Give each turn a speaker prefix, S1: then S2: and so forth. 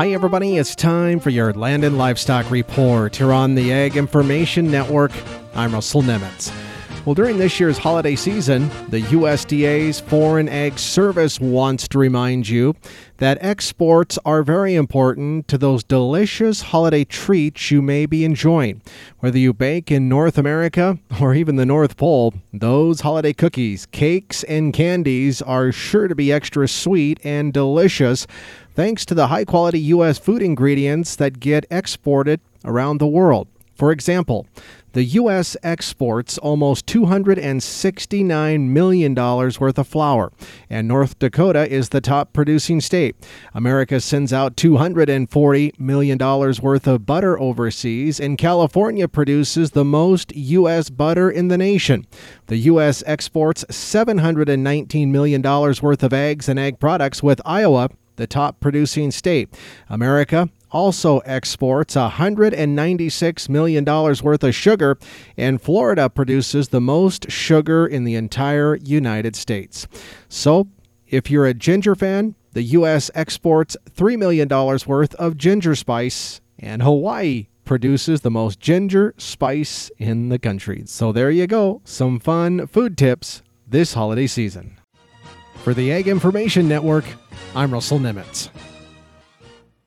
S1: Hi, everybody. It's time for your Land and Livestock Report here on the Ag Information Network. I'm Russell Nemitz. Well, during this year's holiday season, the USDA's Foreign Ag Service wants to remind you that exports are very important to those delicious holiday treats you may be enjoying. Whether you bake in North America or even the North Pole, those holiday cookies, cakes, and candies are sure to be extra sweet and delicious thanks to the high quality U.S. food ingredients that get exported around the world. For example, the U.S. exports almost $269 million worth of flour, and North Dakota is the top producing state. America sends out $240 million worth of butter overseas, and California produces the most U.S. butter in the nation. The U.S. exports $719 million worth of eggs and egg products, with Iowa the top producing state. America also exports $196 million worth of sugar, and Florida produces the most sugar in the entire United States. So, if you're a ginger fan, the U.S. exports $3 million worth of ginger spice, and Hawaii produces the most ginger spice in the country. So, there you go, some fun food tips this holiday season. For the Ag Information Network, I'm Russell Nemitz.